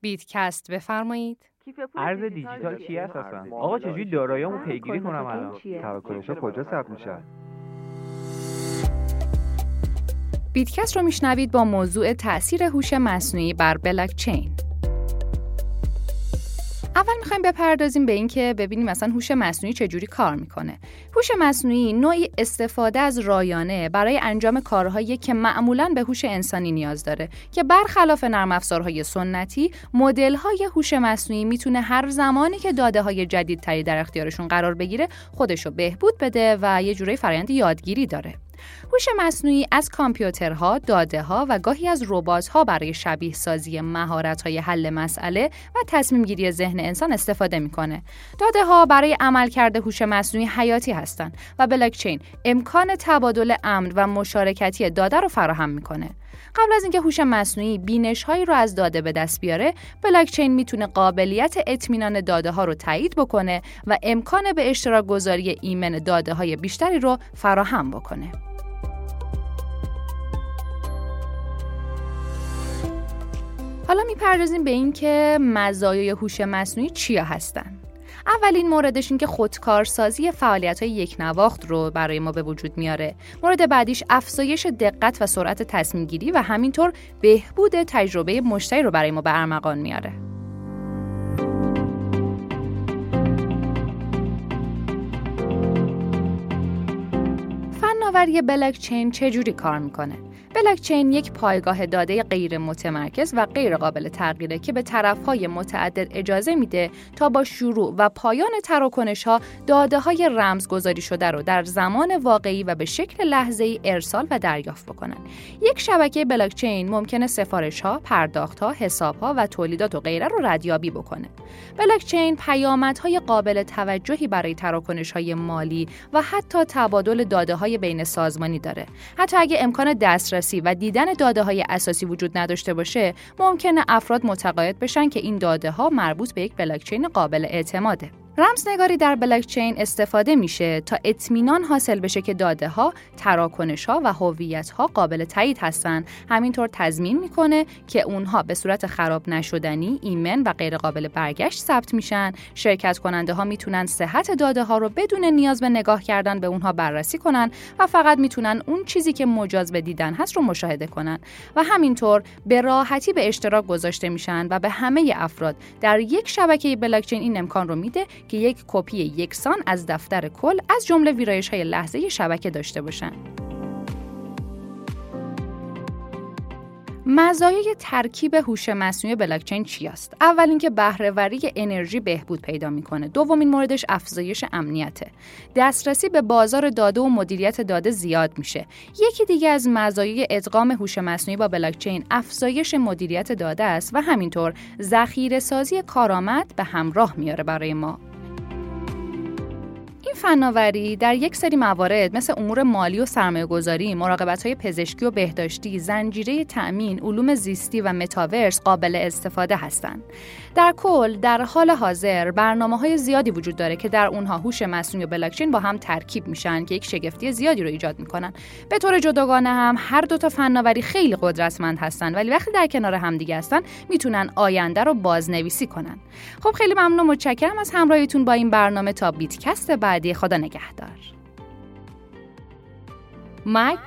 بیتکست بفرمایید. ارز دیجیتال چی هست اصلا؟ آقا چجوری داراییمو پیگیری کنم الان؟ تراکنش‌ها کجا ثبت میشن بیتکست رو میشنوید با موضوع تاثیر هوش مصنوعی بر بلاک چین. اول می‌خوایم بپردازیم به اینکه ببینیم مثلا هوش مصنوعی چجوری کار می‌کنه. هوش مصنوعی نوعی استفاده از رایانه برای انجام کارهایی که معمولا به هوش انسانی نیاز داره که برخلاف نرم افزارهای سنتی مدل‌های هوش مصنوعی می‌تونه هر زمانی که داده های جدیدتری در اختیارشون قرار بگیره خودش رو بهبود بده و یه جوری فرآیند یادگیری داره. هوش مصنوعی از کامپیوترها، داده ها و گاهی از ربات ها برای شبیه سازی مهارت های حل مسئله و تصمیم گیری ذهن انسان استفاده می‌کنه. داده ها برای عملکرد هوش مصنوعی حیاتی هستند و بلاکچین امکان تبادل امن و مشارکتی داده رو فراهم می‌کنه. قبل از اینکه هوش مصنوعی بینش هایی رو از داده به دست بیاره، بلاکچین می‌تونه قابلیت اطمینان داده ها رو تایید بکنه و امکان به اشتراک گذاری ایمن داده های بیشتری رو فراهم بکنه. حالا می‌پردازیم به اینکه مزایای هوش مصنوعی چیا هستن. اولین موردش این که خودکارسازی فعالیت های یک نواخت رو برای ما به وجود میاره. مورد بعدیش افزایش دقت و سرعت تصمیم گیری و همینطور بهبود تجربه مشتری رو برای ما به ارمغان میاره. فناوری بلاک چین چجوری کار می‌کنه؟ بلاکچین یک پایگاه داده غیر متمرکز و غیر قابل تغییره که به طرفهای متعدد اجازه میده تا با شروع و پایان تراکنش ها داده های رمزگذاری شده رو در زمان واقعی و به شکل لحظه ای ارسال و دریافت بکنن. یک شبکه بلاکچین ممکنه سفارش ها، پرداخت ها، حساب ها و تولیدات و غیره رو ردیابی بکنه. بلاکچین پیامدهای قابل توجهی برای تراکنش های مالی و حتی تبادل داده های بین سازمانی داره. حتی اگه امکان دسترسی و دیدن داده های اساسی وجود نداشته باشه ممکنه افراد متقاعد بشن که این داده ها مربوط به یک بلاکچین قابل اعتماده. رمزنگاری در بلاکچین استفاده میشه تا اطمینان حاصل بشه که داده ها، تراکنش ها و هویت ها قابل تایید هستن. همینطور تضمین می‌کنه که اونها به صورت خراب نشدنی، ایمن و غیر قابل برگشت ثبت میشن. شرکت کننده ها می‌تونن صحت داده ها رو بدون نیاز به نگاه کردن به اونها بررسی کنن و فقط می‌تونن اون چیزی که مجاز به دیدن هست رو مشاهده کنن و همینطور به راحتی به اشتراک گذاشته میشن و به همه افراد در یک شبکه بلاکچین این امکان رو میده که یک کپی یکسان از دفتر کل از جمله ویرایش های لحظه شبکه داشته باشند. مزایای ترکیب هوش مصنوعی بلاکچین چی است؟ اول اینکه بهرهوری انرژی بهبود پیدا می‌کنه. دومین موردش افزایش امنیته. دسترسی به بازار داده و مدیریت داده زیاد میشه. یکی دیگه از مزایای ادغام هوش مصنوعی با بلاکچین افزایش مدیریت داده است و همینطور ذخیره سازی کارآمد به همراه میاره برای ما. فناوری در یک سری موارد مثل امور مالی و سرمایه گذاری، مراقبت های پزشکی و بهداشتی، زنجیره تأمین، علوم زیستی و متاورس قابل استفاده هستند. در کل در حال حاضر برنامه های زیادی وجود داره که در اونها هوش مصنوعی و بلاکچین با هم ترکیب میشن که یک شگفتی زیادی رو ایجاد می‌کنن. به طور جداگانه هم هر دو تا فناوری خیلی قدرتمند هستن ولی وقتی در کنار همدیگه هستن می‌تونن آینده رو بازنویسی کنن. خب خیلی ممنون و متشکرم از همراهیتون با این برنامه تا بیتکست بعدی خدا نگهدار. مایک